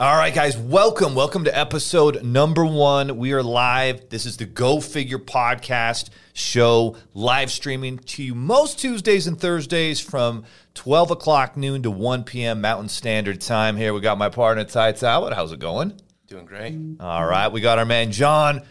All right, guys, welcome. Welcome to episode number one. We are live. This is the Go Figure podcast show, live streaming to you most Tuesdays and Thursdays from 12 o'clock noon to 1 p.m. Mountain Standard Time. Here we got my partner, Ty Talbot. How's it going? Doing great. All right, we got our man, John,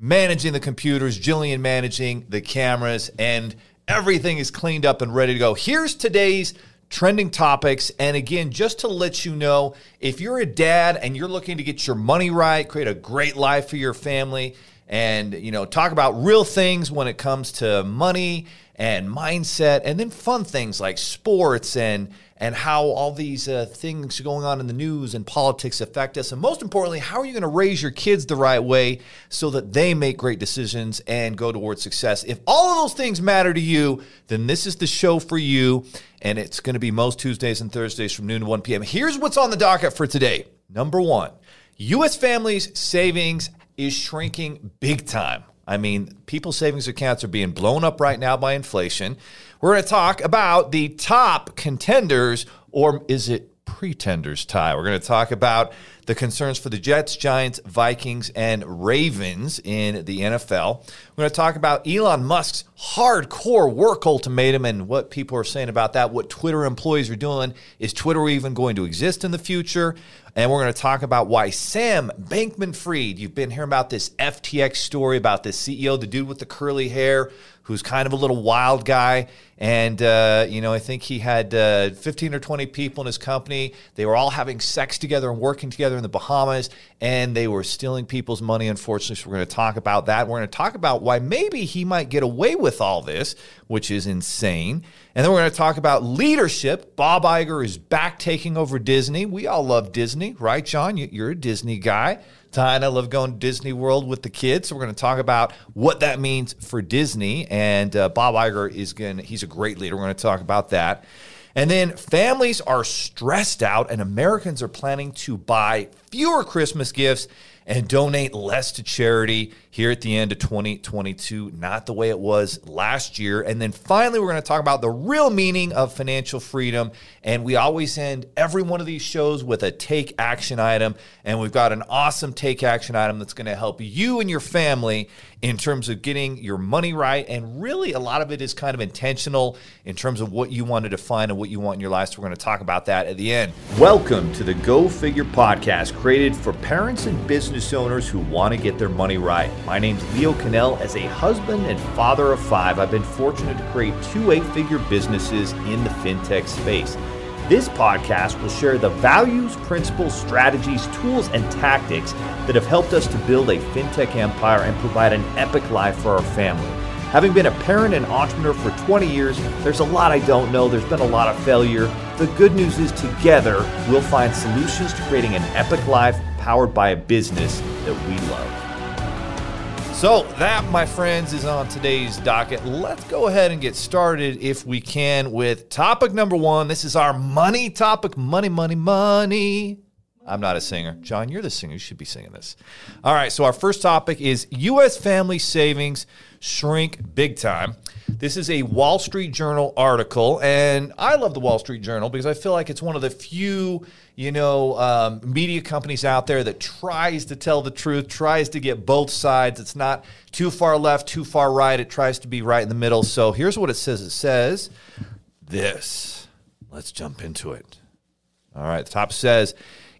managing the computers, Jillian managing the cameras, and everything is cleaned up and ready to go. Here's today's trending topics. And again, just to let you know, if you're a dad and you're looking to get your money right, create a great life for your family, and you know, talk about real things when it comes to money and mindset, and then fun things like sports and and how all these uh, things going on in the news and politics affect us. And most importantly, how are you going to raise your kids the right way so that they make great decisions and go towards success? If all of those things matter to you, then this is the show for you. And it's going to be most Tuesdays and Thursdays from noon to 1 p.m. Here's what's on the docket for today. Number one, U.S. families' savings is shrinking big time. I mean, people's savings accounts are being blown up right now by inflation. We're going to talk about the top contenders, or is it pretenders, Ty? We're going to talk about the concerns for the Jets, Giants, Vikings, and Ravens in the NFL. We're going to talk about Elon Musk's hardcore work ultimatum and what people are saying about that, what Twitter employees are doing. Is Twitter even going to exist in the future? And we're going to talk about why Sam Bankman Fried, you've been hearing about this FTX story about this CEO, the dude with the curly hair, who's kind of a little wild guy. And, uh, you know, I think he had uh, 15 or 20 people in his company. They were all having sex together and working together in the Bahamas, and they were stealing people's money, unfortunately. So we're going to talk about that. We're going to talk about why maybe he might get away with all this, which is insane. And then we're going to talk about leadership. Bob Iger is back taking over Disney. We all love Disney, right, John? You're a Disney guy. Ty and I love going to Disney World with the kids. So we're going to talk about what that means for Disney. And uh, Bob Iger is going he's a great leader. We're going to talk about that. And then families are stressed out, and Americans are planning to buy fewer Christmas gifts and donate less to charity here at the end of 2022, not the way it was last year. And then finally, we're going to talk about the real meaning of financial freedom. And we always end every one of these shows with a take action item. And we've got an awesome take action item that's going to help you and your family in terms of getting your money right. And really, a lot of it is kind of intentional in terms of what you want to define and what you want in your life. So we're going to talk about that at the end. Welcome to the Go Figure podcast, created for parents and business owners who want to get their money right. My name's Leo Cannell. As a husband and father of five, I've been fortunate to create two eight figure businesses in the fintech space. This podcast will share the values, principles, strategies, tools, and tactics that have helped us to build a fintech empire and provide an epic life for our family. Having been a parent and entrepreneur for 20 years, there's a lot I don't know. There's been a lot of failure. The good news is, together, we'll find solutions to creating an epic life powered by a business that we love. So, that, my friends, is on today's docket. Let's go ahead and get started, if we can, with topic number one. This is our money topic money, money, money. I'm not a singer. John, you're the singer. You should be singing this. All right. So, our first topic is U.S. family savings shrink big time. This is a Wall Street Journal article. And I love the Wall Street Journal because I feel like it's one of the few, you know, um, media companies out there that tries to tell the truth, tries to get both sides. It's not too far left, too far right. It tries to be right in the middle. So, here's what it says it says this. Let's jump into it. All right. The top says,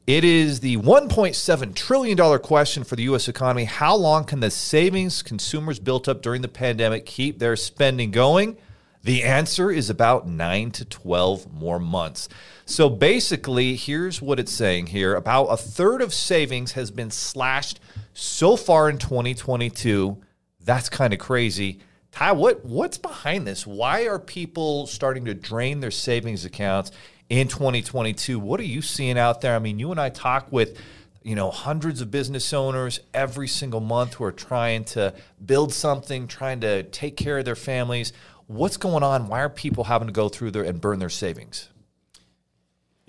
it is the $1.7 trillion question for the U.S. economy. How long can the savings consumers built up during the pandemic keep their spending going? The answer is about 9 to 12 more months. So basically, here's what it's saying here about a third of savings has been slashed so far in 2022. That's kind of crazy. Ty, what, what's behind this? Why are people starting to drain their savings accounts in 2022. What are you seeing out there? I mean, you and I talk with you know hundreds of business owners every single month who are trying to build something, trying to take care of their families. What's going on? Why are people having to go through there and burn their savings?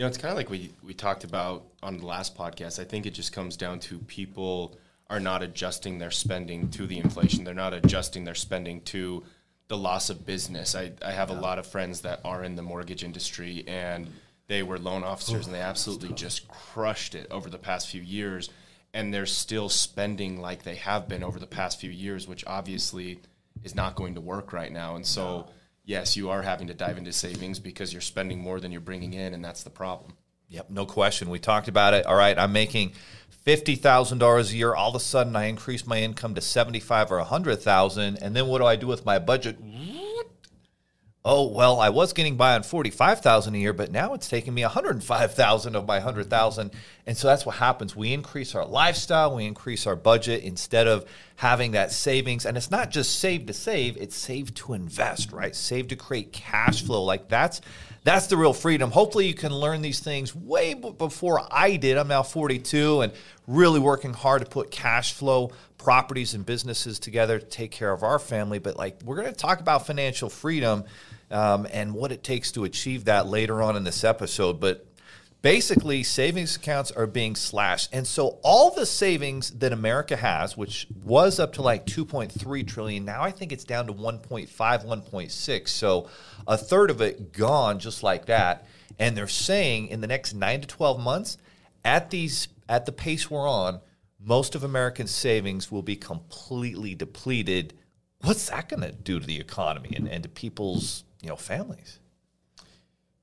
You know, it's kind of like we we talked about on the last podcast. I think it just comes down to people are not adjusting their spending to the inflation. They're not adjusting their spending to the loss of business. I, I have yeah. a lot of friends that are in the mortgage industry and they were loan officers and they absolutely just crushed it over the past few years. And they're still spending like they have been over the past few years, which obviously is not going to work right now. And so, yes, you are having to dive into savings because you're spending more than you're bringing in, and that's the problem. Yep, no question. We talked about it. All right, I'm making fifty thousand dollars a year. All of a sudden, I increase my income to seventy five or a hundred thousand, and then what do I do with my budget? Oh well, I was getting by on forty five thousand a year, but now it's taking me one hundred five thousand of my hundred thousand, and so that's what happens. We increase our lifestyle, we increase our budget instead of having that savings, and it's not just save to save; it's save to invest, right? Save to create cash flow. Like that's that's the real freedom. Hopefully, you can learn these things way before I did. I'm now 42 and really working hard to put cash flow properties and businesses together to take care of our family. But like, we're going to talk about financial freedom um, and what it takes to achieve that later on in this episode. But basically savings accounts are being slashed. And so all the savings that america has which was up to like 2.3 trillion now i think it's down to 1.5 1.6 so a third of it gone just like that. And they're saying in the next 9 to 12 months at these at the pace we're on most of american savings will be completely depleted. What's that going to do to the economy and, and to people's you know families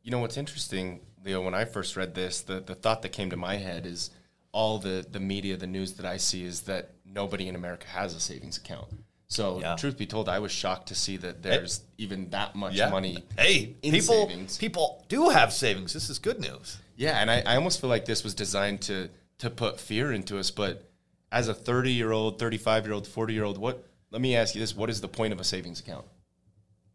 You know what's interesting, Leo? When I first read this, the, the thought that came to my head is all the the media, the news that I see is that nobody in America has a savings account. So, Yeah. truth be told, I was shocked to see that there's even that much money. Hey, in people savings. people do have savings. This is good news. Yeah, and I, I almost feel like this was designed to to put fear into us. But as a 30 year old, 35 year old, 40 year old, what? Let me ask you this: What is the point of a savings account?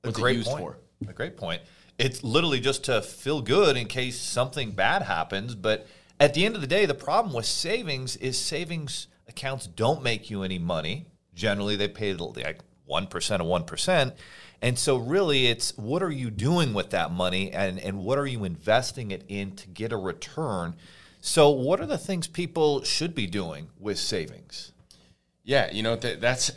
What's a great it used point. for? A great point. It's literally just to feel good in case something bad happens. But at the end of the day, the problem with savings is savings accounts don't make you any money. Generally, they pay like one percent of one percent. And so, really, it's what are you doing with that money, and and what are you investing it in to get a return? So, what are the things people should be doing with savings? Yeah, you know that that's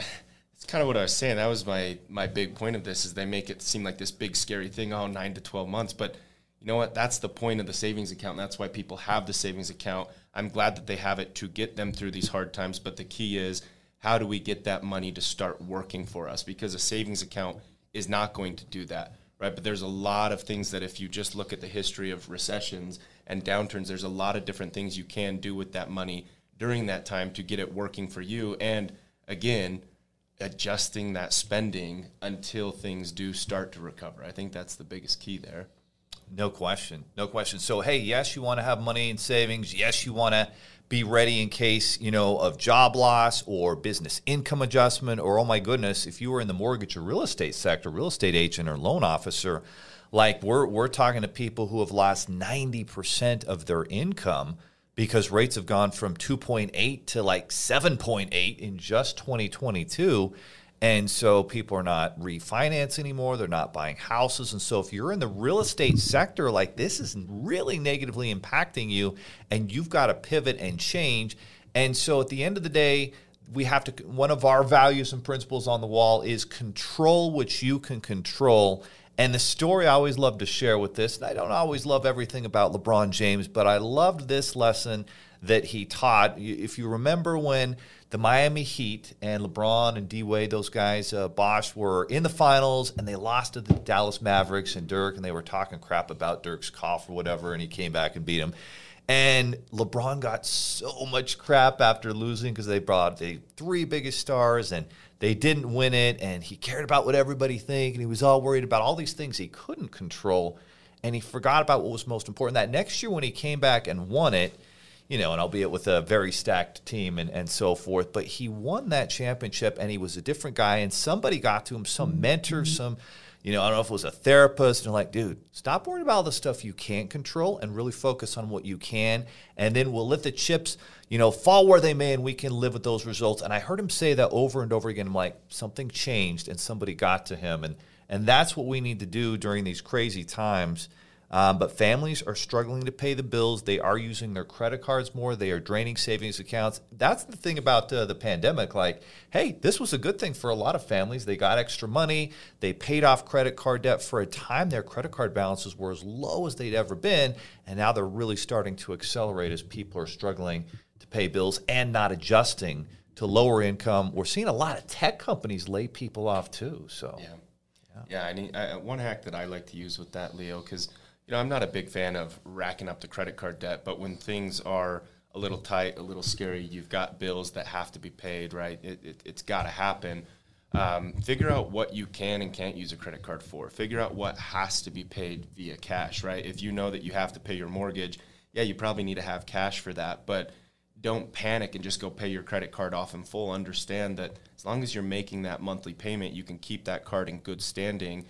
kind of what I was saying. That was my my big point of this is they make it seem like this big scary thing. Oh, nine to twelve months, but you know what? That's the point of the savings account. That's why people have the savings account. I'm glad that they have it to get them through these hard times. But the key is how do we get that money to start working for us? Because a savings account is not going to do that, right? But there's a lot of things that if you just look at the history of recessions and downturns, there's a lot of different things you can do with that money during that time to get it working for you. And again, adjusting that spending until things do start to recover. I think that's the biggest key there. No question. No question. So, hey, yes, you want to have money in savings. Yes, you want to be ready in case, you know, of job loss or business income adjustment or oh my goodness, if you were in the mortgage or real estate sector, real estate agent or loan officer, like we're we're talking to people who have lost 90% of their income because rates have gone from 2.8 to like 7.8 in just 2022. And so people are not refinancing anymore. They're not buying houses. And so if you're in the real estate sector, like this is really negatively impacting you, and you've got to pivot and change. And so at the end of the day, we have to, one of our values and principles on the wall is control what you can control. And the story I always love to share with this, and I don't always love everything about LeBron James, but I loved this lesson that he taught. If you remember when the Miami Heat and LeBron and D Wade, those guys, uh, Bosh, were in the finals and they lost to the Dallas Mavericks and Dirk, and they were talking crap about Dirk's cough or whatever, and he came back and beat him. And LeBron got so much crap after losing because they brought the three biggest stars and they didn't win it. And he cared about what everybody think, and he was all worried about all these things he couldn't control, and he forgot about what was most important. That next year when he came back and won it, you know, and albeit with a very stacked team and, and so forth, but he won that championship and he was a different guy. And somebody got to him, some mm-hmm. mentor, mm-hmm. some, you know, I don't know if it was a therapist, and like, dude, stop worrying about all the stuff you can't control and really focus on what you can. And then we'll let the chips, you know, fall where they may and we can live with those results. And I heard him say that over and over again. I'm like, something changed and somebody got to him. And and that's what we need to do during these crazy times Um, but families are struggling to pay the bills. They are using their credit cards more. They are draining savings accounts. That's the thing about uh, the pandemic. Like, hey, this was a good thing for a lot of families. They got extra money. They paid off credit card debt for a time. Their credit card balances were as low as they'd ever been, and now they're really starting to accelerate as people are struggling to pay bills and not adjusting to lower income. We're seeing a lot of tech companies lay people off too. So. Yeah. Yeah, I need I, one hack that I like to use with that, Leo, because you know I'm not a big fan of racking up the credit card debt, but when things are a little tight, a little scary, you've got bills that have to be paid, right? It, it, has got to happen. Um, figure out what you can and can't use a credit card for. Figure out what has to be paid via cash, right? If you know that you have to pay your mortgage, yeah, you probably need to have cash for that, but don't panic and just go pay your credit card off in full. Understand that as long as you're making that monthly payment, you can keep that card in good standing.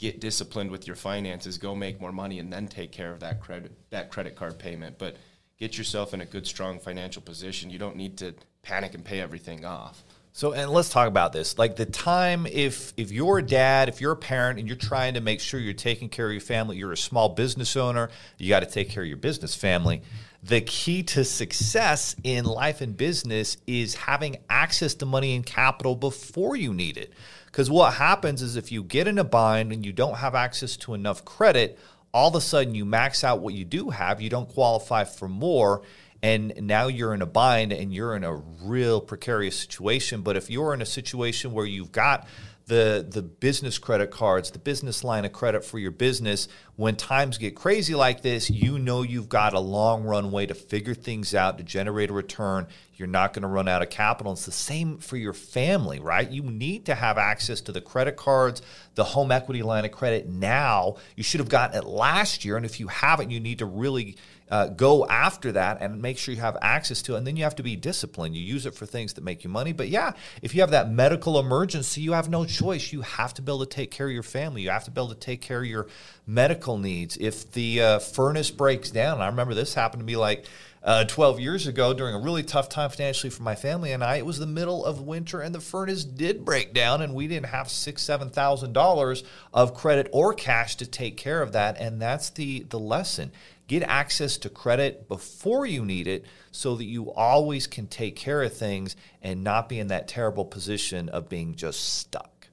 Get disciplined with your finances, go make more money, and then take care of that credit that credit card payment. But get yourself in a good, strong financial position. You don't need to panic and pay everything off. So, and let's talk about this. Like the time, if if you're a dad, if you're a parent, and you're trying to make sure you're taking care of your family, you're a small business owner, you got to take care of your business family. The key to success in life and business is having access to money and capital before you need it. Because what happens is if you get in a bind and you don't have access to enough credit, all of a sudden you max out what you do have, you don't qualify for more and now you're in a bind and you're in a real precarious situation. But if you're in a situation where you've got the the business credit cards, the business line of credit for your business, when times get crazy like this, you know you've got a long runway to figure things out to generate a return. You're not going to run out of capital. It's the same for your family, right? You need to have access to the credit cards, the home equity line of credit now. You should have gotten it last year, and if you haven't, you need to really uh, go after that and make sure you have access to it. And then you have to be disciplined. You use it for things that make you money. But yeah, if you have that medical emergency, you have no choice. You have to be able to take care of your family. You have to be able to take care of your medical needs. If the uh, furnace breaks down, I remember this happened to me like uh, 12 years ago during a really tough time financially for my family and I. It was the middle of winter and the furnace did break down and we didn't have six, seven thousand dollars of credit or cash to take care of that. And that's the the lesson. Get access to credit before you need it so that you always can take care of things and not be in that terrible position of being just stuck.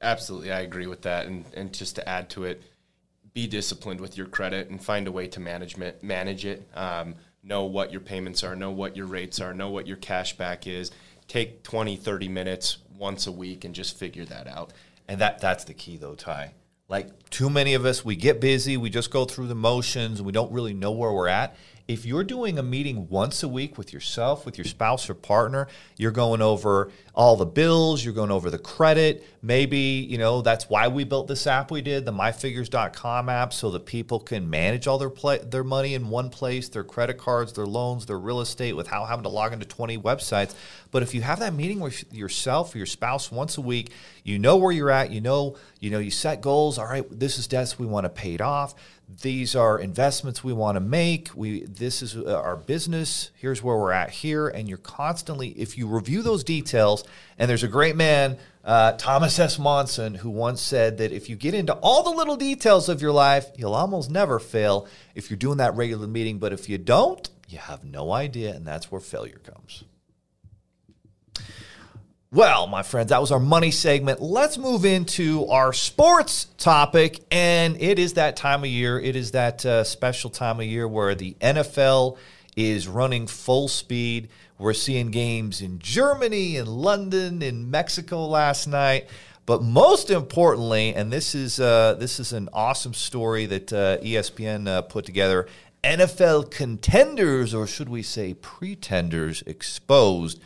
Absolutely, I agree with that. And and just to add to it, be disciplined with your credit and find a way to management manage it. Um, know what your payments are, know what your rates are, know what your cash back is. Take 20, 30 minutes once a week and just figure that out. And that that's the key though, Ty. Like too many of us, we get busy, we just go through the motions, we don't really know where we're at. If you're doing a meeting once a week with yourself, with your spouse or partner, you're going over all the bills, you're going over the credit. Maybe, you know, that's why we built this app we did, the myfigures.com app, so that people can manage all their play, their money in one place, their credit cards, their loans, their real estate without having to log into 20 websites. But if you have that meeting with yourself or your spouse once a week, you know where you're at, you know, you know, you set goals, all right, this is debts we want to pay it off these are investments we want to make we this is uh, our business here's where we're at here and you're constantly if you review those details and there's a great man uh, thomas s. Monson who once said that if you get into all the little details of your life you'll almost never fail if you're doing that regular meeting but if you don't you have no idea and that's where failure comes well, my friends, that was our money segment. Let's move into our sports topic. And it is that time of year. It is that uh, special time of year where the NFL is running full speed. We're seeing games in Germany, in London, in Mexico last night. But most importantly, and this is uh, this is an awesome story that uh, ESPN uh, put together. NFL contenders, or should we say pretenders, exposed.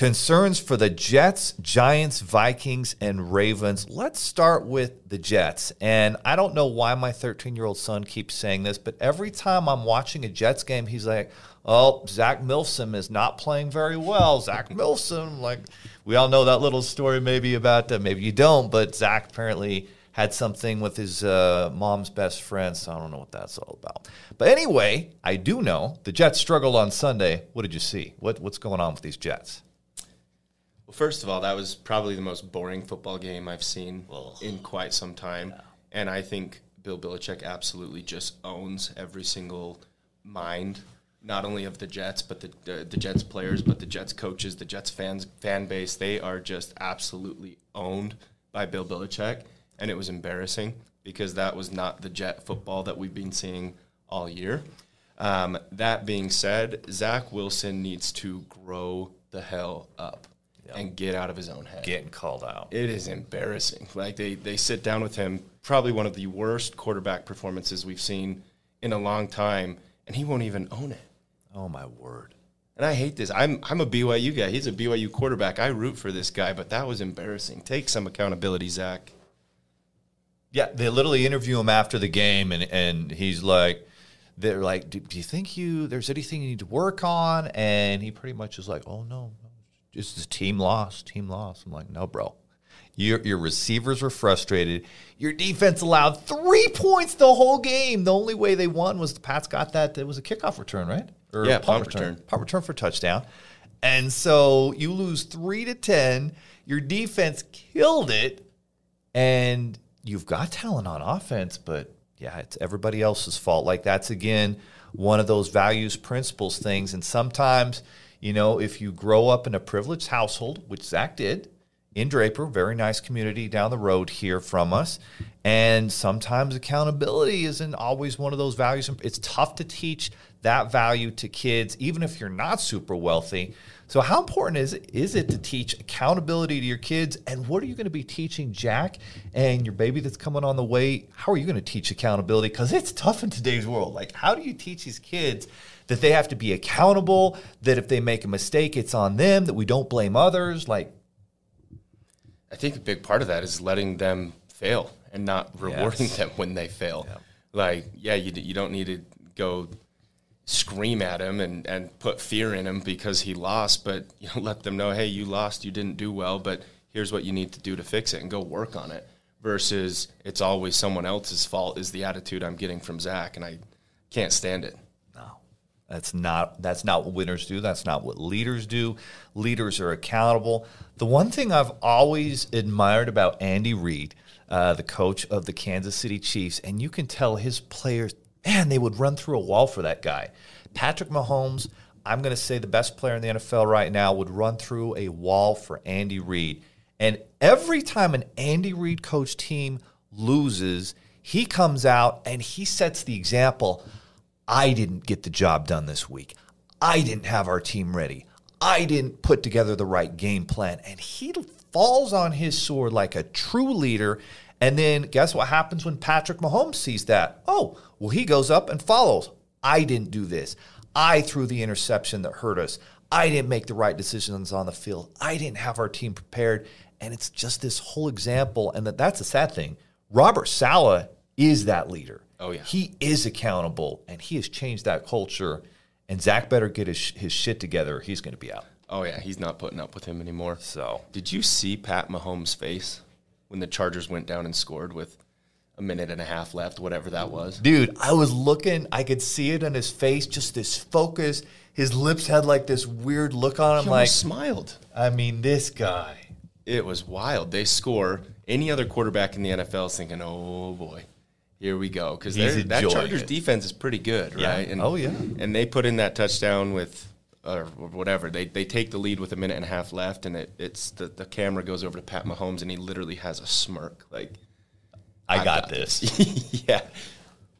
Concerns for the Jets, Giants, Vikings, and Ravens. Let's start with the Jets. And I don't know why my 13 year old son keeps saying this, but every time I'm watching a Jets game, he's like, oh, Zach Milsom is not playing very well. Zach Milsom, like, we all know that little story maybe about, that. maybe you don't, but Zach apparently had something with his uh, mom's best friend, so I don't know what that's all about. But anyway, I do know the Jets struggled on Sunday. What did you see? What, what's going on with these Jets? Well, first of all, that was probably the most boring football game I've seen Ugh. in quite some time. Yeah. And I think Bill Belichick absolutely just owns every single mind, not only of the Jets, but the the, the Jets players, but the Jets coaches, the Jets fans fan base. They are just absolutely owned by Bill Belichick, and it was embarrassing because that was not the Jet football that we've been seeing all year. Um, that being said, Zach Wilson needs to grow the hell up and get out of his own head. Getting called out. It is embarrassing. Like they, they sit down with him, probably one of the worst quarterback performances we've seen in a long time, and he won't even own it. Oh my word. And I hate this. I'm I'm a BYU guy. He's a BYU quarterback. I root for this guy, but that was embarrassing. Take some accountability, Zach. Yeah, they literally interview him after the game, and and he's like, they're like, do, do you think you there's anything you need to work on? And he pretty much is like, oh no, just the team lost, team lost. I'm like, no, bro. Your, your receivers were frustrated. Your defense allowed three points the whole game. The only way they won was the Pats got that. It was a kickoff return, right? Or yeah, punt return. return. Punt return for touchdown. And so you lose three to ten. Your defense killed it, and you've got talent on offense, but yeah, it's everybody else's fault. Like that's again one of those values, principles things. And sometimes, you know, if you grow up in a privileged household, which Zach did in Draper, very nice community down the road here from us, and sometimes accountability isn't always one of those values. It's tough to teach that value to kids, even if you're not super wealthy. So, how important is it, is it to teach accountability to your kids? And what are you going to be teaching Jack and your baby that's coming on the way? How are you going to teach accountability? Because it's tough in today's world. Like, how do you teach these kids that they have to be accountable, that if they make a mistake, it's on them, that we don't blame others? Like, I think a big part of that is letting them fail and not rewarding yes. them when they fail. Yeah. Like, yeah, you, you don't need to go scream at him and, and put fear in him because he lost, but you know, let them know, hey, you lost, you didn't do well, but here's what you need to do to fix it and go work on it. Versus it's always someone else's fault is the attitude I'm getting from Zach, and I can't stand it. That's not that's not what winners do. That's not what leaders do. Leaders are accountable. The one thing I've always admired about Andy Reid, uh, the coach of the Kansas City Chiefs, and you can tell his players man, they would run through a wall for that guy. Patrick Mahomes, I'm going to say the best player in the NFL right now, would run through a wall for Andy Reid. And every time an Andy Reid coach team loses, he comes out and he sets the example. I didn't get the job done this week. I didn't have our team ready. I didn't put together the right game plan. And he falls on his sword like a true leader. And then guess what happens when Patrick Mahomes sees that? Oh, well, he goes up and follows. I didn't do this. I threw the interception that hurt us. I didn't make the right decisions on the field. I didn't have our team prepared. And it's just this whole example. And that, that's a sad thing. Robert Saleh is that leader. Oh, yeah. He is accountable and he has changed that culture. And Zach better get his, his shit together. Or he's going to be out. Oh, yeah. He's not putting up with him anymore. So, did you see Pat Mahomes' face? when the Chargers went down and scored with a minute and a half left, whatever that was. Dude, I was looking, I could see it on his face, just this focus. His lips had like this weird look on him, he like smiled. I mean, this guy. It was wild. They score. Any other quarterback in the NFL is thinking, "Oh boy, here we go," because that Chargers it. defense is pretty good, right? Yeah. And, oh yeah. And they put in that touchdown with or whatever. They they take the lead with a minute and a half left, and it, it's the, the camera goes over to Pat Mahomes, and he literally has a smirk, like, "I, I got, got, this." this. yeah,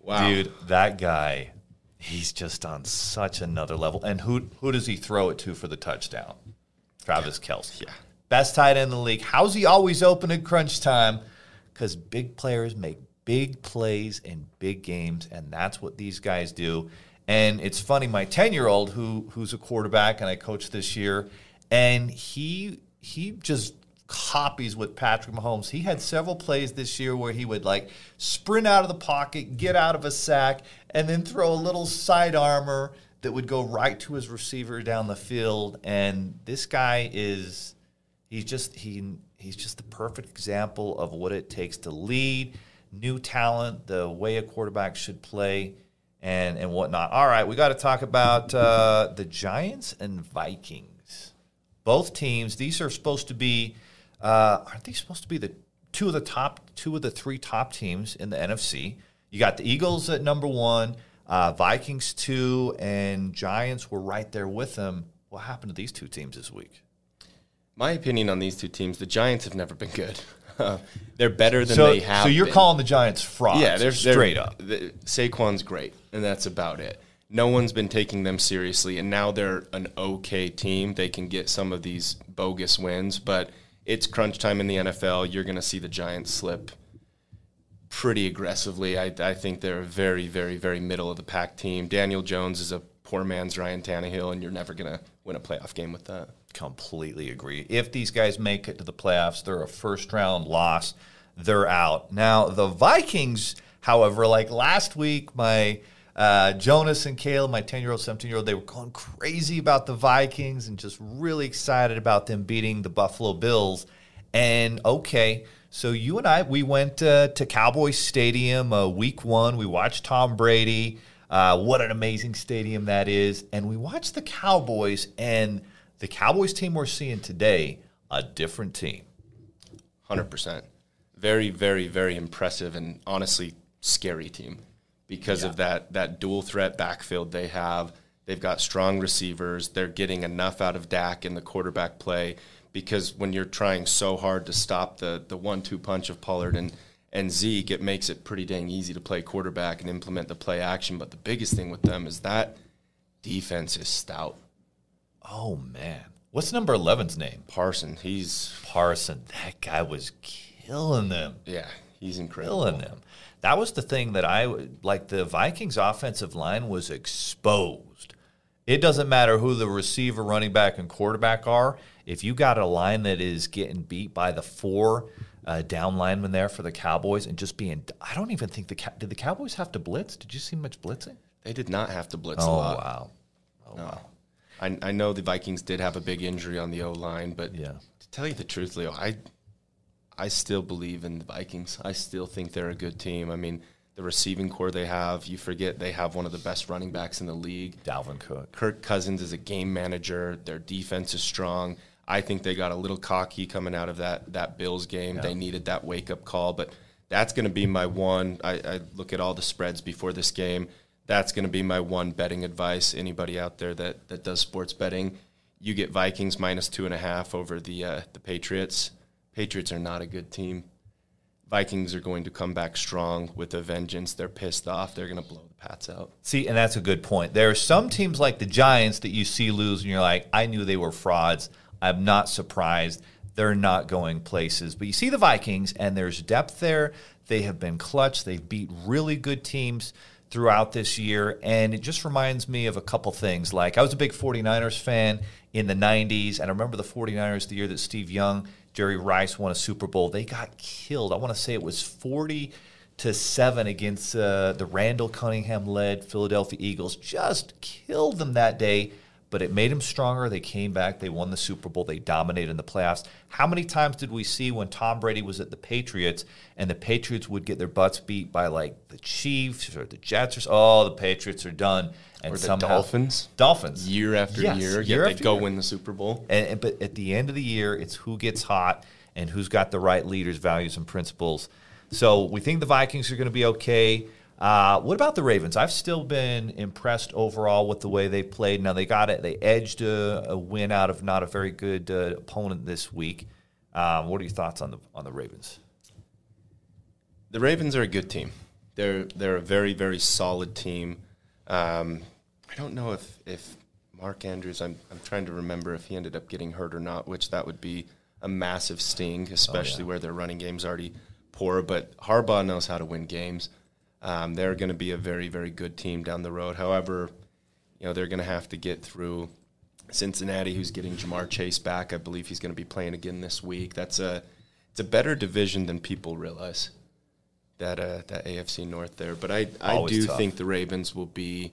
wow, dude, that guy, he's just on such another level. And who who does he throw it to for the touchdown? Travis. Kelce. Yeah, best tight end in the league. How's he always open at crunch time? Because big players make big plays in big games, and that's what these guys do. And it's funny, my 10 year old who who's a quarterback and I coached this year, and he he just copies with Patrick Mahomes. He had several plays this year where he would like sprint out of the pocket, get out of a sack, and then throw a little side armor that would go right to his receiver down the field. And this guy is he's just he he's just the perfect example of what it takes to lead, new talent, the way a quarterback should play and and whatnot. All right, we got to talk about uh, the Giants and Vikings. Both teams. These are supposed to be. Uh, aren't they supposed to be the two of the top two of the three top teams in the NFC? You got the Eagles at number one, uh, Vikings two, and Giants were right there with them. What happened to these two teams this week? My opinion on these two teams: the Giants have never been good. they're better than so, they have. So you're been. calling the Giants frauds? Yeah, they're straight they're, up. The, Saquon's great, and that's about it. No one's been taking them seriously, and now they're an okay team. They can get some of these bogus wins, but it's crunch time in the NFL. You're going to see the Giants slip pretty aggressively. I, I think they're a very, very, very middle of the pack team. Daniel Jones is a poor man's Ryan Tannehill, and you're never going to win a playoff game with that. Completely agree. If these guys make it to the playoffs, they're a first round loss. They're out. Now, the Vikings, however, like last week, my uh, Jonas and Caleb, my 10 year old, 17 year old, they were going crazy about the Vikings and just really excited about them beating the Buffalo Bills. And okay, so you and I, we went uh, to Cowboys Stadium uh, week one. We watched Tom Brady. Uh, what an amazing stadium that is. And we watched the Cowboys, and the Cowboys team we're seeing today, a different team. 100%. Very, very, very impressive and honestly scary team because yeah. of that, that dual threat backfield they have. They've got strong receivers. They're getting enough out of Dak in the quarterback play because when you're trying so hard to stop the the one two punch of Pollard and and Zeke, it makes it pretty dang easy to play quarterback and implement the play action. But the biggest thing with them is that defense is stout. Oh man, what's number 11's name? Parson. He's Parson. That guy was killing them. Yeah, he's incredible. Killing them. That was the thing that I like. The Vikings' offensive line was exposed. It doesn't matter who the receiver, running back, and quarterback are if you got a line that is getting beat by the four uh, down linemen there for the Cowboys and just being, I don't even think the did the Cowboys have to blitz? Did you see much blitzing? They did not have to blitz oh, a lot. Wow. Oh no. wow. I, I know the Vikings did have a big injury on the O line, but yeah. to tell you the truth, Leo, I I still believe in the Vikings. I still think they're a good team. I mean, the receiving corps they have, you forget they have one of the best running backs in the league. Dalvin Cook. Kirk Cousins is a game manager. Their defense is strong. I think they got a little cocky coming out of that that Bills game. Yeah. They needed that wake up call, but that's going to be my one. I, I, look at all the spreads before this game. That's going to be my one betting advice. Anybody out there that that does sports betting, you get Vikings minus two and a half over the uh, the Patriots. Patriots are not a good team. Vikings are going to come back strong with a vengeance. They're pissed off. They're going to blow the Pats out. See, and that's a good point. There are some teams like the Giants that you see lose, and you're like, I knew they were frauds. I'm not surprised they're not going places. But you see the Vikings, and there's depth there. They have been clutch. They've beat really good teams throughout this year. And it just reminds me of a couple things. Like, I was a big 49ers fan in the 90s, and I remember the 49ers the year that Steve Young, Jerry Rice won a Super Bowl. They got killed. I want to say it was 40 to 7 against uh, the Randall Cunningham led Philadelphia Eagles. Just killed them that day but it made them stronger. They came back. They won the Super Bowl. They dominated in the playoffs. How many times did we see when Tom Brady was at the Patriots and the Patriots would get their butts beat by like the Chiefs or the Jets or oh the Patriots are done and or the somehow, Dolphins Dolphins year after yes, year, year they go year. win the Super Bowl. And, and, but at the end of the year, it's who gets hot and who's got the right leaders, values, and principles. So we think the Vikings are going to be okay. Uh, what about the Ravens? I've still been impressed overall with the way they played. Now they got it; they edged a, a win out of not a very good uh, opponent this week. Um, what are your thoughts on the on the Ravens? The Ravens are a good team. They're they're a very very solid team. Um, I don't know if if Mark Andrews. I'm I'm trying to remember if he ended up getting hurt or not, which that would be a massive sting, especially oh, yeah. where their running game's already poor. But Harbaugh knows how to win games. Um, they're going to be a very, very good team down the road. However, you know they're going to have to get through Cincinnati, who's getting Ja'Marr Chase back. I believe he's going to be playing again this week. That's a it's a better division than people realize. That uh, that AFC North there, but I I Always do tough. think the Ravens will be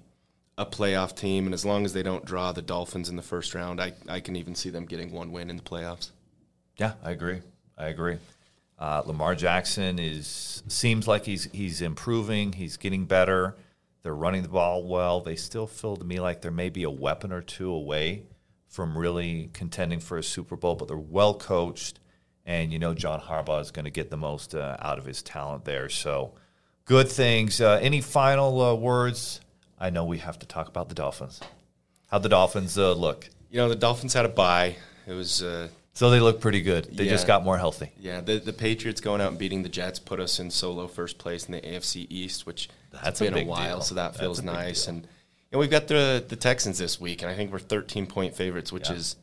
a playoff team, and as long as they don't draw the Dolphins in the first round, I I can even see them getting one win in the playoffs. Yeah, I agree. I agree. Uh, Lamar Jackson is seems like he's he's improving. He's getting better. They're running the ball well. They still feel to me like there may be a weapon or two away from really contending for a Super Bowl, but they're well coached, and you know John Harbaugh is going to get the most uh, out of his talent there. So Good things. Uh, any final uh, words? I know we have to talk about the Dolphins. How the Dolphins uh, look? You know, the Dolphins had a bye. It was. Uh, so they look pretty good. They Yeah. just got more healthy. yeah, the, the Patriots going out and beating the Jets put us in solo first place in the AFC East, which That's has been a, big while, deal. so that feels nice. deal. And know, we've got the the Texans this week, and I think we're 13 point favorites, which Yeah. is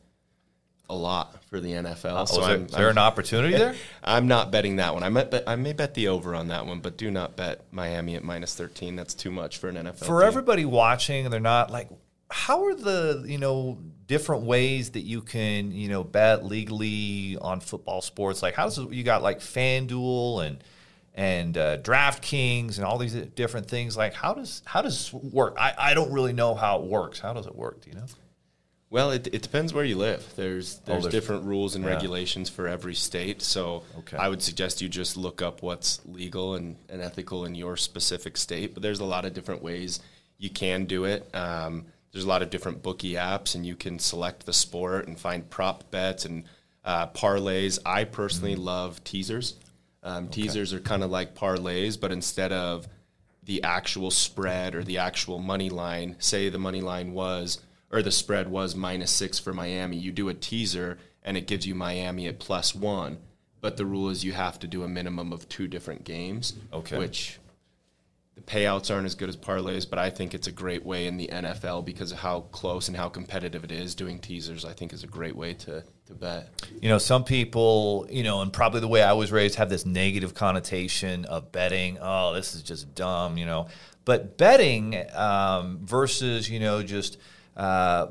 a lot for the NFL. Oh, so is there- I'm, is there I'm- an opportunity there? I'm not betting that one. I might bet, I may bet the over on that one, but do not bet Miami at minus 13. That's too much for an NFL. For team. everybody watching, they're not like, how are the you know different ways that you can you know bet legally on football sports? Like, how's you got like FanDuel and and uh, DraftKings and all these different things? Like, how does how does this work? I, I don't really know how it works. How does it work? Do you know? Well, it, it depends where you live. There's there's, Oh, there's- different rules and yeah. regulations for every state. So Okay. I would suggest you just look up what's legal and, and ethical in your specific state. But there's a lot of different ways you can do it. Um, there's a lot of different bookie apps, and you can select the sport and find prop bets and uh, parlays. I personally love teasers. Um, Teasers are kind of like parlays, but instead of the actual spread or the actual money line, say the money line was or the spread was minus six for Miami, you do a teaser and it gives you Miami at plus one. But the rule is you have to do a minimum of two different games. Okay. Which the payouts aren't as good as parlays, but I think it's a great way in the NFL because of how close and how competitive it is. Doing teasers, I think, is a great way to, to bet. You know, some people, you know, and probably the way I was raised have this negative connotation of betting. Oh, this is just dumb, you know. But betting um, versus, you know, just, uh,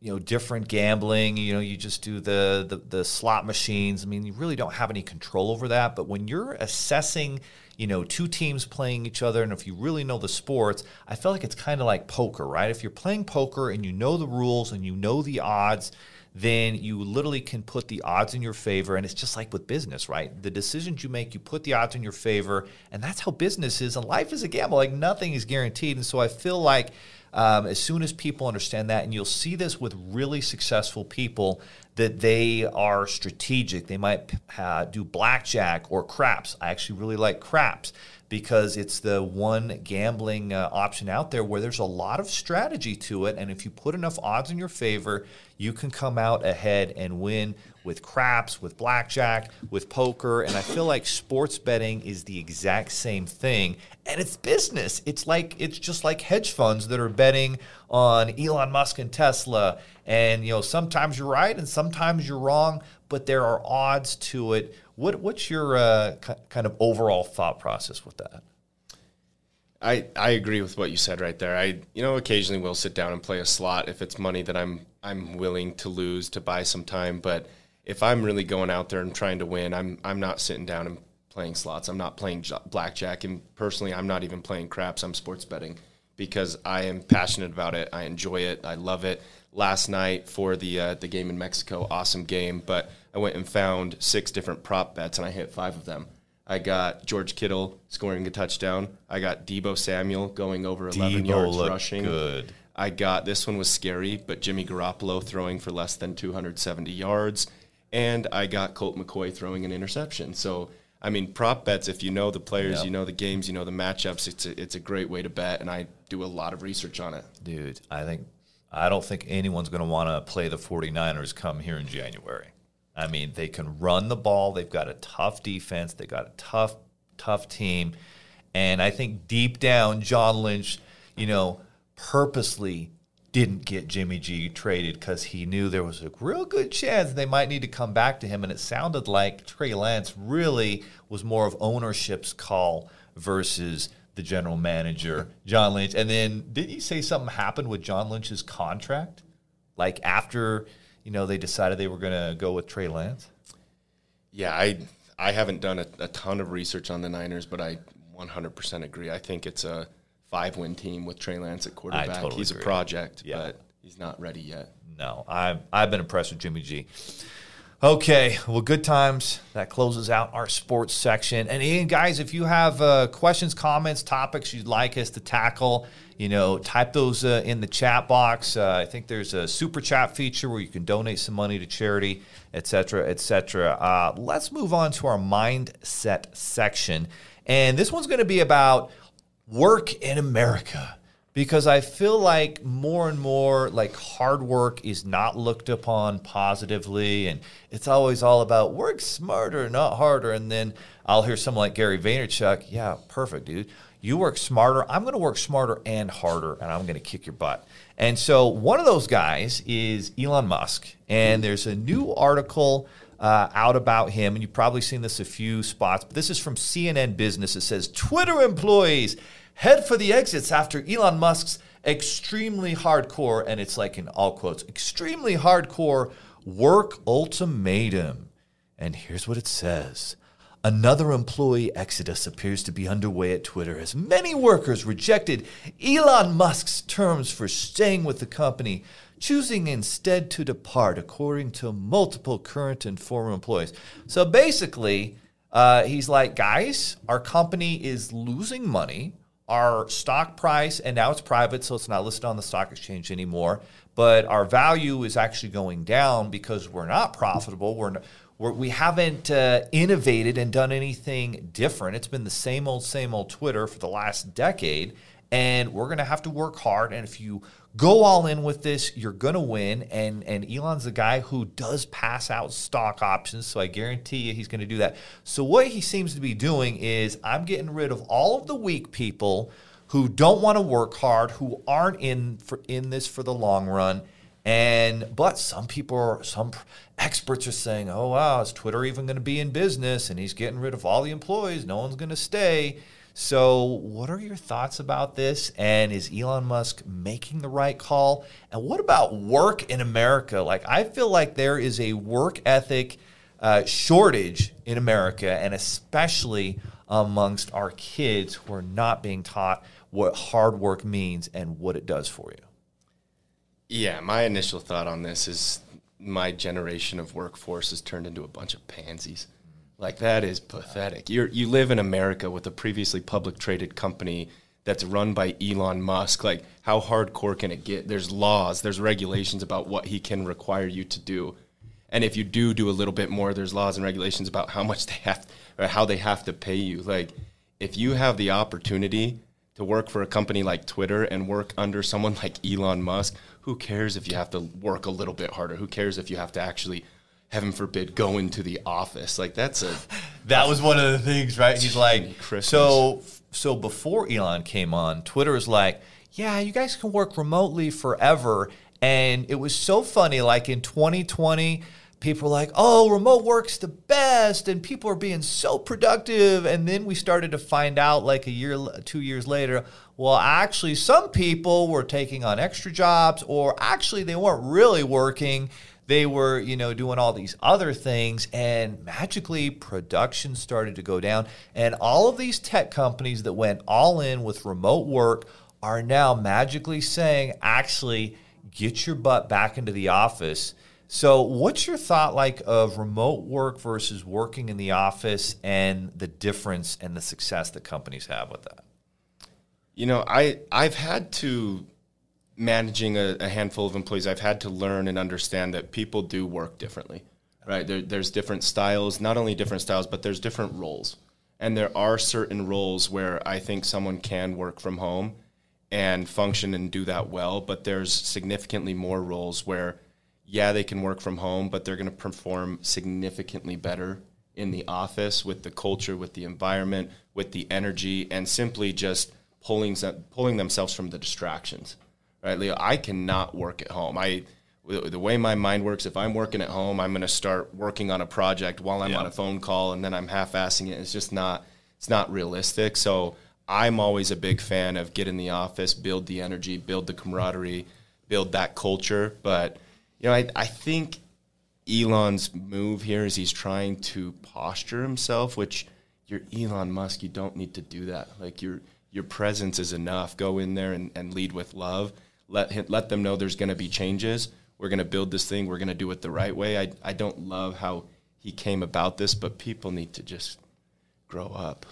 you know, different gambling, you know, you just do the, the the slot machines. I mean, you really don't have any control over that. But when you're assessing, you know, two teams playing each other, and if you really know the sports, I feel like it's kind of like poker, right? If you're playing poker and you know the rules and you know the odds, then you literally can put the odds in your favor. And it's just like with business, right? The decisions you make, you put the odds in your favor. And that's how business is. And life is a gamble. Like nothing is guaranteed. And so I feel like um, as soon as people understand that, and you'll see this with really successful people, that they are strategic. They might uh, do blackjack or craps. I actually really like craps because it's the one gambling uh, option out there where there's a lot of strategy to it. And if you put enough odds in your favor, you can come out ahead and win with craps, with blackjack, with poker. And I feel like sports betting is the exact same thing. And it's business. It's like it's just like hedge funds that are betting on Elon Musk and Tesla. And you know, sometimes you're right and sometimes you're wrong, but there are odds to it. What what's your uh, ki- kind of overall thought process with that? I, I agree with what you said right there. I you know occasionally will sit down and play a slot if it's money that I'm I'm willing to lose to buy some time. But if I'm really going out there and trying to win, I'm I'm not sitting down and playing slots. I'm not playing blackjack, and personally, I'm not even playing craps. I'm sports betting because I am passionate about it. I enjoy it. I love it. Last night for the uh, the game in Mexico, awesome game. But I went and found six different prop bets, and I hit five of them. I got George Kittle scoring a touchdown. I got Deebo Samuel going over 11 Deebo yards rushing. good. I got this one was scary, but Jimmy Garoppolo throwing for less than 270 yards, and I got Colt McCoy throwing an interception. So I mean, prop bets. If you know the players, Yep. you know the games, you know the matchups. It's a, it's a great way to bet, and I do a lot of research on it. Dude, I think I don't think anyone's going to want to play the 49ers come here in January. I mean, they can run the ball. They've got a tough defense. They got a tough, tough team. And I think deep down, John Lynch, you know, purposely didn't get Jimmy G traded because he knew there was a real good chance they might need to come back to him. And it sounded like Trey Lance really was more of ownership's call versus the general manager, John Lynch. And then didn't you say something happened with John Lynch's contract? Like after, you know, they decided they were going to go with Trey Lance? Yeah, I I haven't done a, a ton of research on the Niners, but I 100% agree. I think it's a five win team with Trey Lance at quarterback. totally he's agree. a project, Yeah. but he's not ready yet. No, I've, I've been impressed with Jimmy G. Okay, well, good times. That closes out our sports section. And Ian, guys, if you have uh, questions, comments, topics you'd like us to tackle, you know, type those uh, in the chat box. Uh, I think there's a super chat feature where you can donate some money to charity, et cetera, et cetera. Uh, let's move on to our mindset section. And this one's going to be about work in America because I feel like more and more like hard work is not looked upon positively and it's always all about work smarter, not harder. And then I'll hear someone like Gary Vaynerchuk, yeah, perfect, dude. You work smarter. I'm going to work smarter and harder, and I'm going to kick your butt. And so one of those guys is Elon Musk. And there's a new article uh, out about him, and you've probably seen this a few spots, but this is from CNN Business. It says Twitter employees head for the exits after Elon Musk's extremely hardcore, and it's like in all quotes, extremely hardcore work ultimatum. And here's what it says. Another employee exodus appears to be underway at Twitter as many workers rejected Elon Musk's terms for staying with the company, choosing instead to depart, according to multiple current and former employees. So basically, uh, he's like, guys, our company is losing money. Our stock price, and now it's private, so it's not listed on the stock exchange anymore. But our value is actually going down because we're not profitable. We're we're, we have not uh, innovated and done anything different. It's been the same old, same old Twitter for the last decade. And we're going to have to work hard. And if you go all in with this, you're going to win. And, and Elon's the guy who does pass out stock options. So I guarantee you he's going to do that. So what he seems to be doing is I'm getting rid of all of the weak people who don't want to work hard, who aren't in for, in this for the long run and but some people are some experts are saying, "Oh wow, is Twitter even going to be in business?" And he's getting rid of all the employees. No one's going to stay. So, what are your thoughts about this? And is Elon Musk making the right call? And what about work in America? Like, I feel like there is a work ethic uh, shortage in America, and especially amongst our kids who are not being taught what hard work means and what it does for you. Yeah, my initial thought on this is my generation of workforce has turned into a bunch of pansies. Like that is pathetic. You you live in America with a previously public traded company that's run by Elon Musk. Like how hardcore can it get? There's laws, there's regulations about what he can require you to do. And if you do do a little bit more, there's laws and regulations about how much they have or how they have to pay you. Like if you have the opportunity to work for a company like Twitter and work under someone like Elon Musk, who cares if you have to work a little bit harder? Who cares if you have to actually, heaven forbid, go into the office? Like that's a that was one of the things, right? He's like, Christmas. so so before Elon came on, Twitter was like, yeah, you guys can work remotely forever, and it was so funny. Like in 2020 people were like, oh, remote work's the best, and people are being so productive. And then we started to find out, like a year, two years later, well, actually, some people were taking on extra jobs, or actually, they weren't really working. They were, you know, doing all these other things, and magically, production started to go down. And all of these tech companies that went all in with remote work are now magically saying, actually, get your butt back into the office so, what's your thought like of remote work versus working in the office and the difference and the success that companies have with that? You know, I I've had to managing a, a handful of employees. I've had to learn and understand that people do work differently, right? There, there's different styles, not only different styles, but there's different roles, and there are certain roles where I think someone can work from home and function and do that well. But there's significantly more roles where yeah, they can work from home, but they're going to perform significantly better in the office with the culture, with the environment, with the energy, and simply just pulling pulling themselves from the distractions. Right, Leo. I cannot work at home. I the way my mind works, if I'm working at home, I'm going to start working on a project while I'm yeah. on a phone call, and then I'm half-assing it. It's just not it's not realistic. So I'm always a big fan of get in the office, build the energy, build the camaraderie, build that culture, but you know, I, I think Elon's move here is he's trying to posture himself, which you're Elon Musk, you don't need to do that. Like your your presence is enough. Go in there and, and lead with love. Let him, let them know there's going to be changes. We're going to build this thing. We're going to do it the right way. I I don't love how he came about this, but people need to just grow up.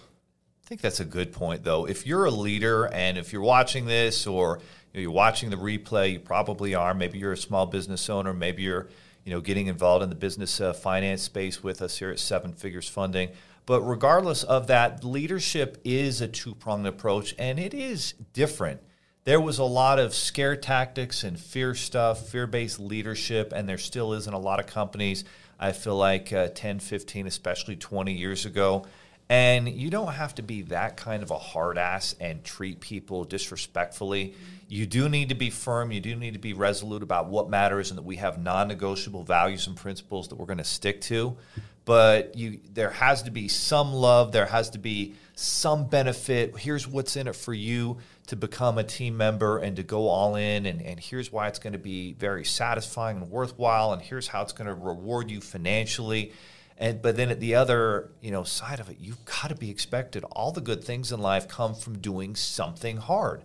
I think that's a good point, though. If you're a leader and if you're watching this or you're watching the replay, you probably are. Maybe you're a small business owner. Maybe you're you know, getting involved in the business uh, finance space with us here at Seven Figures Funding. But regardless of that, leadership is a two pronged approach and it is different. There was a lot of scare tactics and fear stuff, fear based leadership, and there still is in a lot of companies. I feel like uh, 10, 15, especially 20 years ago. And you don't have to be that kind of a hard ass and treat people disrespectfully. You do need to be firm. You do need to be resolute about what matters and that we have non negotiable values and principles that we're going to stick to but you there has to be some love there has to be some benefit. Here's what's in it for you to become a team member and to go all in and, and here's why it's going to be very satisfying and worthwhile and here's how it's going to reward you financially. And but then at the other you know side of it you've got to be expected. All the good things in life come from doing something hard.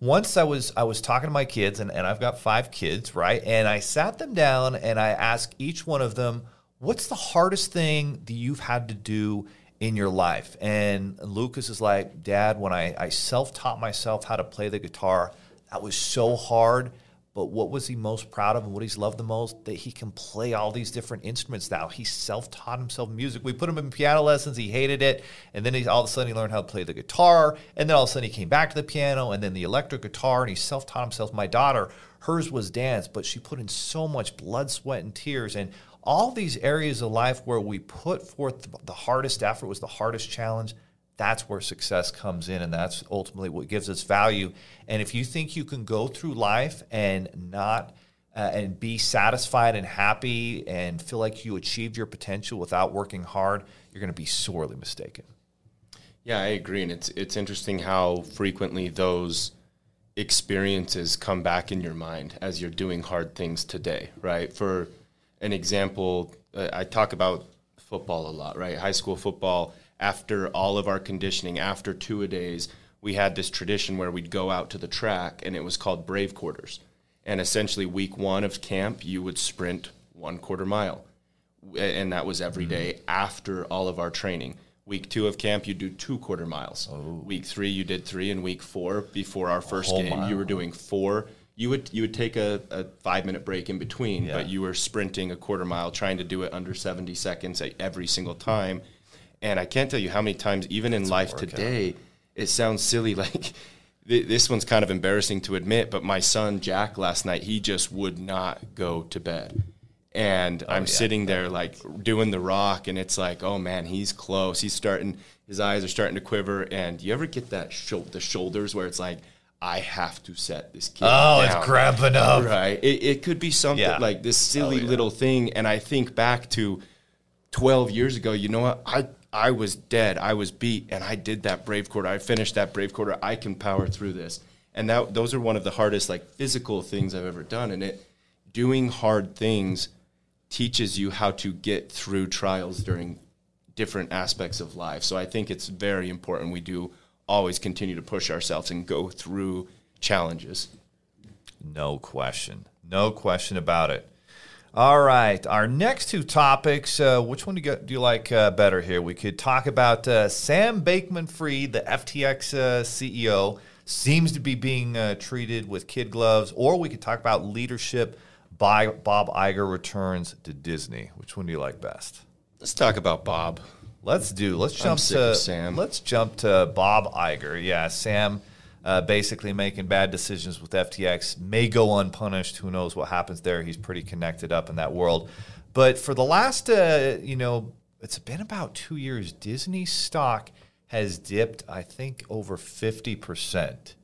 Once I was I was talking to my kids and, and I've got five kids, right? And I sat them down and I asked each one of them, what's the hardest thing that you've had to do in your life? And Lucas is like, Dad, when I, I self taught myself how to play the guitar, that was so hard. But what was he most proud of and what he's loved the most? That he can play all these different instruments now. He self taught himself music. We put him in piano lessons. He hated it. And then he, all of a sudden he learned how to play the guitar. And then all of a sudden he came back to the piano and then the electric guitar and he self taught himself. My daughter, hers was dance, but she put in so much blood, sweat, and tears. And all these areas of life where we put forth the hardest effort was the hardest challenge that's where success comes in and that's ultimately what gives us value. And if you think you can go through life and not uh, and be satisfied and happy and feel like you achieved your potential without working hard you're going to be sorely mistaken. Yeah i agree and it's it's interesting how frequently those experiences come back in your mind as you're doing hard things today right? For an example, uh, I talk about football a lot, right? High school football, after all of our conditioning, after two a days, we had this tradition where we'd go out to the track and it was called Brave Quarters. And essentially, week one of camp, you would sprint one quarter mile. And that was every day mm-hmm. after all of our training. Week two of camp, you do two quarter miles. Oh. Week three, you did three. And week four, before our first game, mile. you were doing four you would you would take a, a five minute break in between, yeah. but you were sprinting a quarter mile, trying to do it under seventy seconds every single time. And I can't tell you how many times, even in life today, it sounds silly. Like this one's kind of embarrassing to admit, but my son Jack last night, he just would not go to bed. And oh, I'm yeah. sitting there like doing the rock, and it's like, oh man, he's close. He's starting. His eyes are starting to quiver. And you ever get that sh- the shoulders where it's like I have to set this kid. Oh, down. it's cramping up. Right. It, it could be something yeah. like this silly oh, yeah. little thing. And I think back to 12 years ago, you know what? I, I was dead. I was beat and I did that brave quarter. I finished that brave quarter. I can power through this. And that those are one of the hardest like physical things I've ever done. And it doing hard things teaches you how to get through trials during different aspects of life. So I think it's very important we do always continue to push ourselves and go through challenges. No question. No question about it. All right. Our next two topics, uh, which one do you, do you like uh, better here? We could talk about uh, Sam Bankman-Fried, the FTX uh, CEO, seems to be being uh, treated with kid gloves, or we could talk about leadership by Bob Iger returns to Disney. Which one do you like best? Let's talk about Bob. Let's do. Let's jump to Sam. Let's jump to Bob Iger. Yeah, Sam. Uh, basically making bad decisions with FTX may go unpunished. Who knows what happens there? He's pretty connected up in that world. But for the last, uh, you know, it's been about two years. Disney stock has dipped, I think, over fifty percent,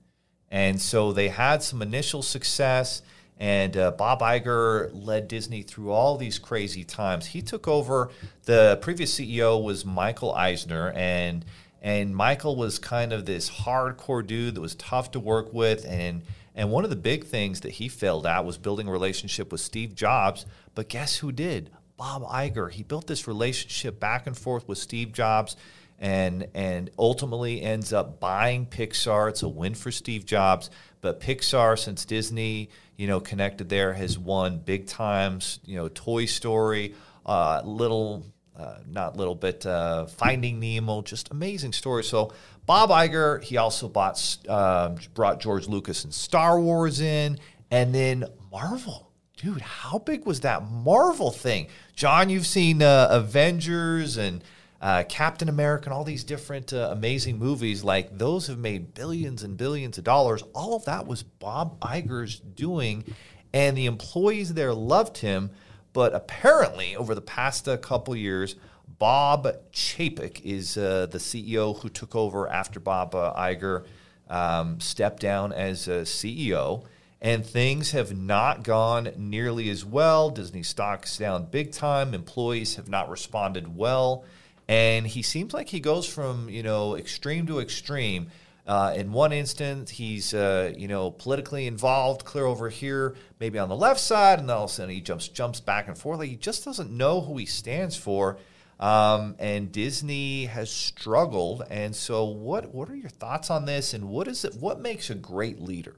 and so they had some initial success. And uh, Bob Iger led Disney through all these crazy times. He took over. The previous CEO was Michael Eisner, and and Michael was kind of this hardcore dude that was tough to work with. And and one of the big things that he failed at was building a relationship with Steve Jobs. But guess who did? Bob Iger. He built this relationship back and forth with Steve Jobs and and ultimately ends up buying Pixar. It's a win for Steve Jobs, but Pixar since Disney you know, connected there has won big times. You know, Toy Story, uh, little, uh, not little, but uh, Finding Nemo, just amazing stories. So Bob Iger, he also bought, um, brought George Lucas and Star Wars in, and then Marvel. dude, how big was that Marvel thing? John, you've seen uh, Avengers and uh, Captain America and all these different uh, amazing movies. Like those have made billions and billions of dollars. All of that was Bob Iger's doing, and the employees there loved him. But apparently, over the past uh, couple years, Bob Chapek is uh, the CEO who took over after Bob uh, Iger um, stepped down as CEO and things have not gone nearly as well. Disney stock's down big time. Employees have not responded well, and he seems like he goes from you know extreme to extreme. Uh, in one instance, he's uh, you know politically involved, clear over here, maybe on the left side, and then all of a sudden he jumps jumps back and forth. Like he just doesn't know who he stands for. Um, and Disney has struggled. And so, what what are your thoughts on this? And what is it? What makes a great leader?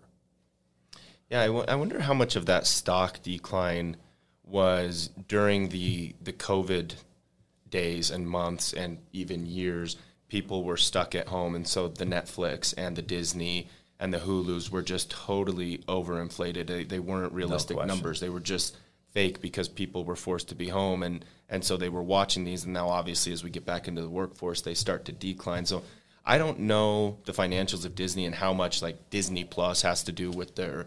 Yeah, I, w- I wonder how much of that stock decline was during the the COVID days and months and even years. People were stuck at home, and so the Netflix and the Disney and the Hulu's were just totally overinflated. They, they weren't realistic no numbers. They were just fake because people were forced to be home, and and so they were watching these. And now, obviously, as we get back into the workforce, they start to decline. So. I don't know the financials of Disney and how much like Disney Plus has to do with their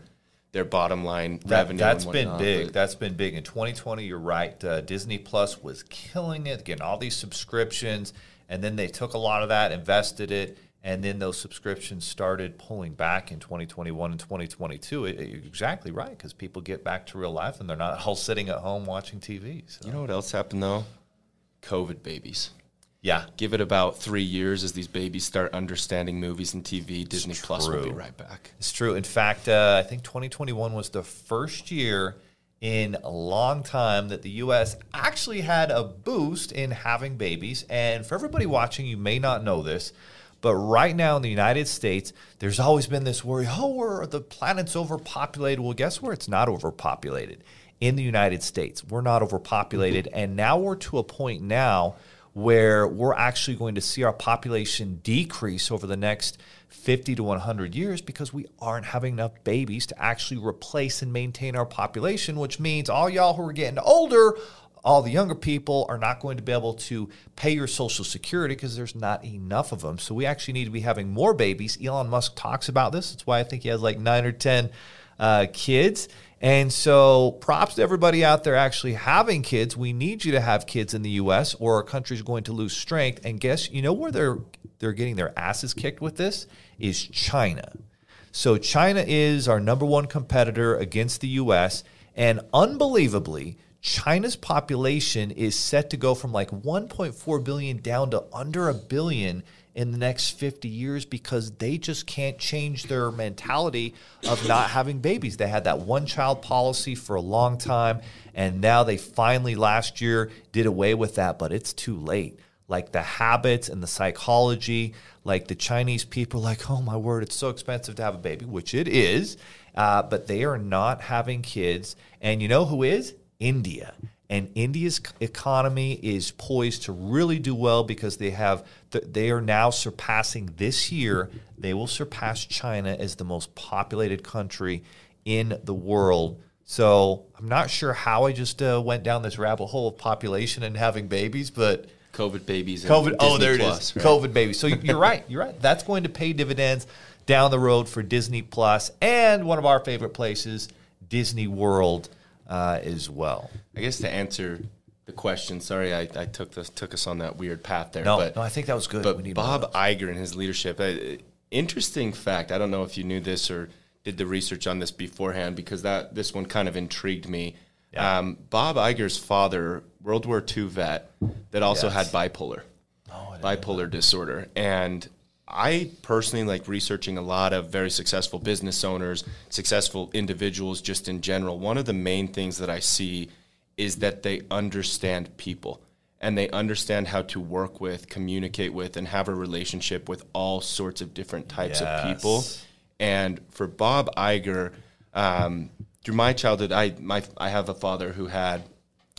their bottom line that, revenue. That's been big. That's been big in 2020. You're right. Uh, Disney Plus was killing it, getting all these subscriptions, and then they took a lot of that, invested it, and then those subscriptions started pulling back in 2021 and 2022. It, it, exactly right, because people get back to real life and they're not all sitting at home watching TV. So. You know what else happened though? COVID babies. Yeah. Give it about three years as these babies start understanding movies and TV. Disney Plus will be right back. It's true. In fact, uh, I think 2021 was the first year in a long time that the U.S. actually had a boost in having babies. And for everybody watching, you may not know this, but right now in the United States, there's always been this worry oh, we're, the planet's overpopulated. Well, guess where it's not overpopulated? In the United States. We're not overpopulated. Mm-hmm. And now we're to a point now where we're actually going to see our population decrease over the next 50 to 100 years because we aren't having enough babies to actually replace and maintain our population, which means all y'all who are getting older, all the younger people are not going to be able to pay your social security because there's not enough of them. So we actually need to be having more babies. Elon Musk talks about this. That's why I think he has like nine or 10 uh, kids. And so, props to everybody out there actually having kids. We need you to have kids in the U.S., or our country's going to lose strength. And guess you know where they're they're getting their asses kicked with this is China. So China is our number one competitor against the U.S. And unbelievably, China's population is set to go from like 1.4 billion down to under a billion in the next 50 years because they just can't change their mentality of not having babies. They had that one child policy for a long time, and now they finally last year did away with that, but it's too late. Like the habits and the psychology, like the Chinese people, like, oh my word, it's so expensive to have a baby, which it is, uh, but they are not having kids. And you know who is? India and India's economy is poised to really do well because they have they are now surpassing this year they will surpass China as the most populated country in the world. So I'm not sure how I just uh, went down this rabbit hole of population and having babies, but COVID babies. COVID. oh, there Plus, it is. Right? COVID babies. So you're right. You're right. That's going to pay dividends down the road for Disney Plus and one of our favorite places, Disney World uh, as well. I guess to answer the question, sorry, I, I took this, took us on that weird path there. No, but, no, I think that was good. But Bob Iger and his leadership, uh, interesting fact. I don't know if you knew this or did the research on this beforehand because that this one kind of intrigued me. Yeah. Um, Bob Iger's father, World War II vet, that also yes. had bipolar, oh, bipolar disorder, and I personally like researching a lot of very successful business owners, successful individuals just in general. One of the main things that I see is that they understand people and they understand how to work with, communicate with, and have a relationship with all sorts of different types yes. of people. And for Bob Iger, um, through my childhood, I my I have a father who had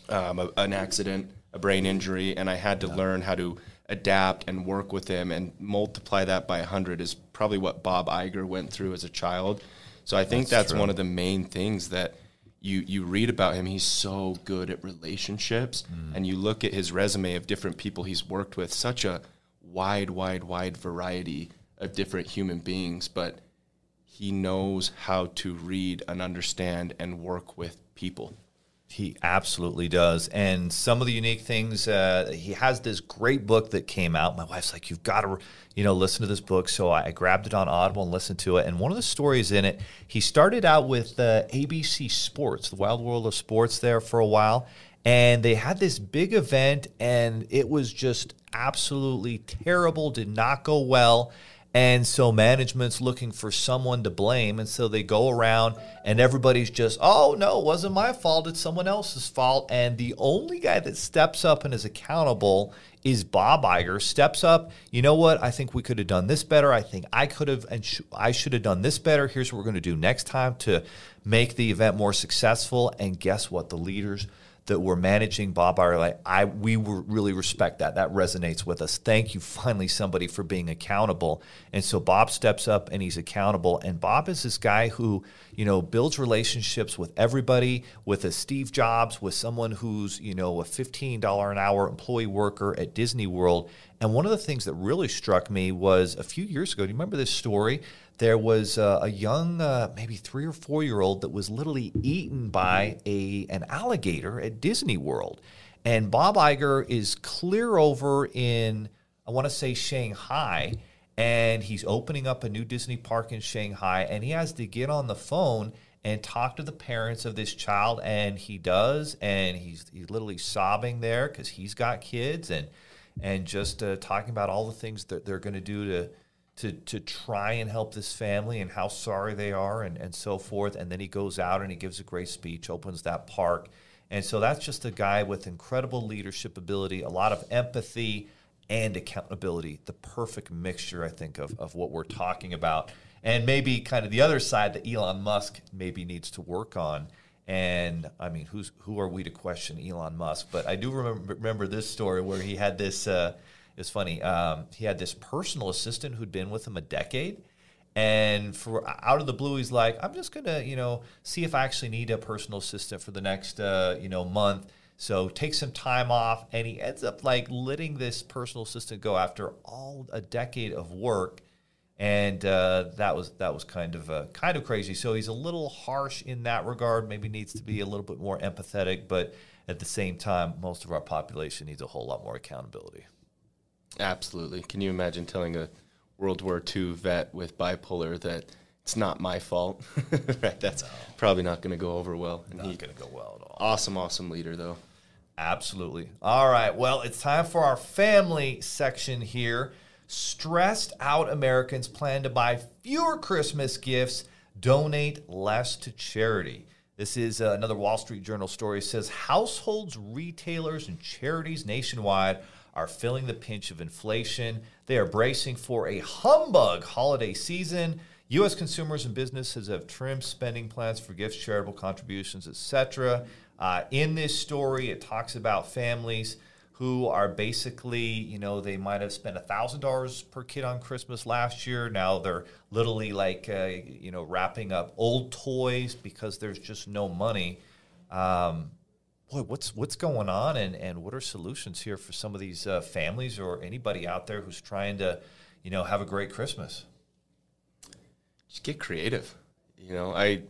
um, a, an accident, a brain injury, and I had to yeah. learn how to adapt and work with him and multiply that by 100 is probably what Bob Iger went through as a child. So I think that's, that's one of the main things that you you read about him, he's so good at relationships, Mm. and you look at his resume of different people he's worked with, such a wide, wide, wide variety of different human beings, but he knows how to read and understand and work with people. He absolutely does. And some of the unique things, uh, he has this great book that came out. My wife's like, you've got to, you know, listen to this book. So I grabbed it on Audible and listened to it. And one of the stories in it, he started out with uh, ABC Sports, the Wide World of Sports, there for a while. And they had this big event, and it was just absolutely terrible, did not go well. And so management's looking for someone to blame. And so they go around and everybody's just, oh, no, it wasn't my fault. It's someone else's fault. And the only guy that steps up and is accountable is Bob Iger. Steps up, you know what? I think we could have done this better. I think I could have, and sh- I should have done this better. Here's what we're going to do next time to make the event more successful. And guess what? The leaders that we're managing Bob like I we really respect that. That resonates with us. Thank you, finally, somebody for being accountable. And so Bob steps up and he's accountable. And Bob is this guy who, you know, builds relationships with everybody, with a Steve Jobs, with someone who's, you know, a $15 an hour employee worker at Disney World. And one of the things that really struck me was a few years ago. Do you remember this story? There was uh, a young, uh, maybe three or four year old that was literally eaten by a an alligator at Disney World, and Bob Iger is clear over in I want to say Shanghai, and he's opening up a new Disney park in Shanghai, and he has to get on the phone and talk to the parents of this child, and he does, and he's he's literally sobbing there because he's got kids, and and just uh, talking about all the things that they're going to do to to to try and help this family and how sorry they are and, and so forth. And then he goes out and he gives a great speech, opens that park. And so that's just a guy with incredible leadership ability, a lot of empathy and accountability, the perfect mixture, I think, of, of what we're talking about. And maybe kind of the other side that Elon Musk maybe needs to work on. And I mean, who's who are we to question Elon Musk? But I do remember, remember this story where he had this. Uh, it's funny. Um, he had this personal assistant who'd been with him a decade, and for out of the blue, he's like, "I'm just gonna, you know, see if I actually need a personal assistant for the next, uh, you know, month." So take some time off, and he ends up like letting this personal assistant go after all a decade of work, and uh, that was that was kind of uh, kind of crazy. So he's a little harsh in that regard. Maybe needs to be a little bit more empathetic, but at the same time, most of our population needs a whole lot more accountability. Absolutely. Can you imagine telling a World War II vet with bipolar that it's not my fault? right. That's probably not going to go over well. And Not going to go well at all. awesome, awesome leader though. Absolutely. All right. Well, it's time for our family section here. Stressed out Americans plan to buy fewer Christmas gifts, donate less to charity. This is uh, another Wall Street Journal story. It says households, retailers, and charities nationwide are feeling the pinch of inflation. They are bracing for a humbug holiday season. U.S. consumers and businesses have trimmed spending plans for gifts, charitable contributions, etc. Uh, in this story, it talks about families who are basically, you know, they might have spent $1,000 per kid on Christmas last year. Now they're literally like, uh, you know, wrapping up old toys because there's just no money. Um, boy, what's what's going on, and and what are solutions here for some of these uh, families or anybody out there who's trying to, you know, have a great Christmas? just get creative. You know, I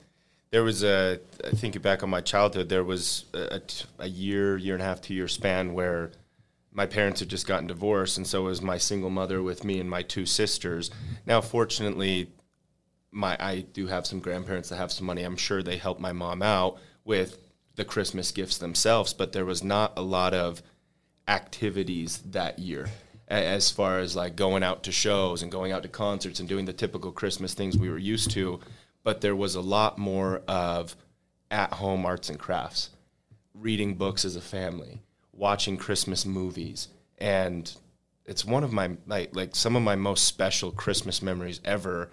there was a I think back on my childhood, there was a, a year, year and a half, two year span where my parents had just gotten divorced, and so was my single mother with me and my two sisters. Now, fortunately, my I do have some grandparents that have some money. I'm sure they helped my mom out with the Christmas gifts themselves, but there was not a lot of activities that year as far as like going out to shows and going out to concerts and doing the typical Christmas things we were used to. But there was a lot more of at home arts and crafts, reading books as a family, watching Christmas movies. And it's one of my, like, like some of my most special Christmas memories ever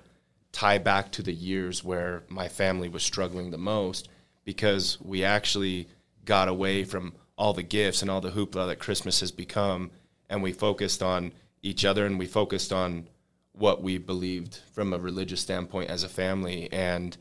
tie back to the years where my family was struggling the most because we actually got away from all the gifts and all the hoopla that Christmas has become and we focused on each other and we focused on what we believed from a religious standpoint as a family and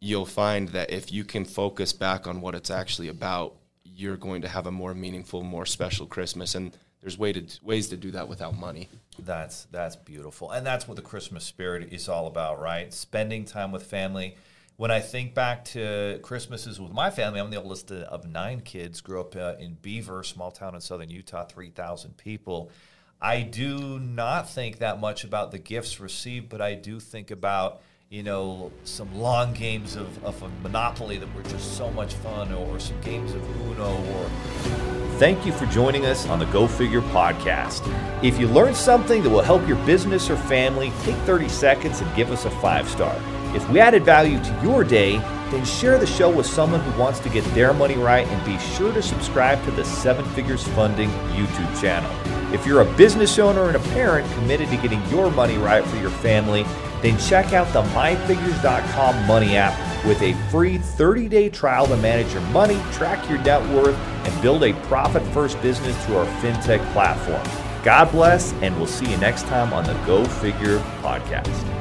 you'll find that if you can focus back on what it's actually about, you're going to have a more meaningful, more special Christmas. And there's way to, ways to do that without money. That's that's beautiful, and that's what the Christmas spirit is all about, right? Spending time with family. When I think back to Christmases with my family, I'm the oldest of nine kids. Grew up uh, in Beaver, small town in southern Utah, three thousand people. I do not think that much about the gifts received, but I do think about you know, some long games of, of a Monopoly that were just so much fun, or some games of Uno. Or thank you for joining us on the Go Figure podcast. If you learned something that will help your business or family, take 30 seconds and give us a five star. If we added value to your day, then share the show with someone who wants to get their money right and be sure to subscribe to the Seven Figures Funding YouTube channel. If you're a business owner and a parent committed to getting your money right for your family, then check out the myfigures.com money app with a free 30 day trial to manage your money, track your net worth, and build a profit first business through our fintech platform. God bless, and we'll see you next time on the Go Figure podcast.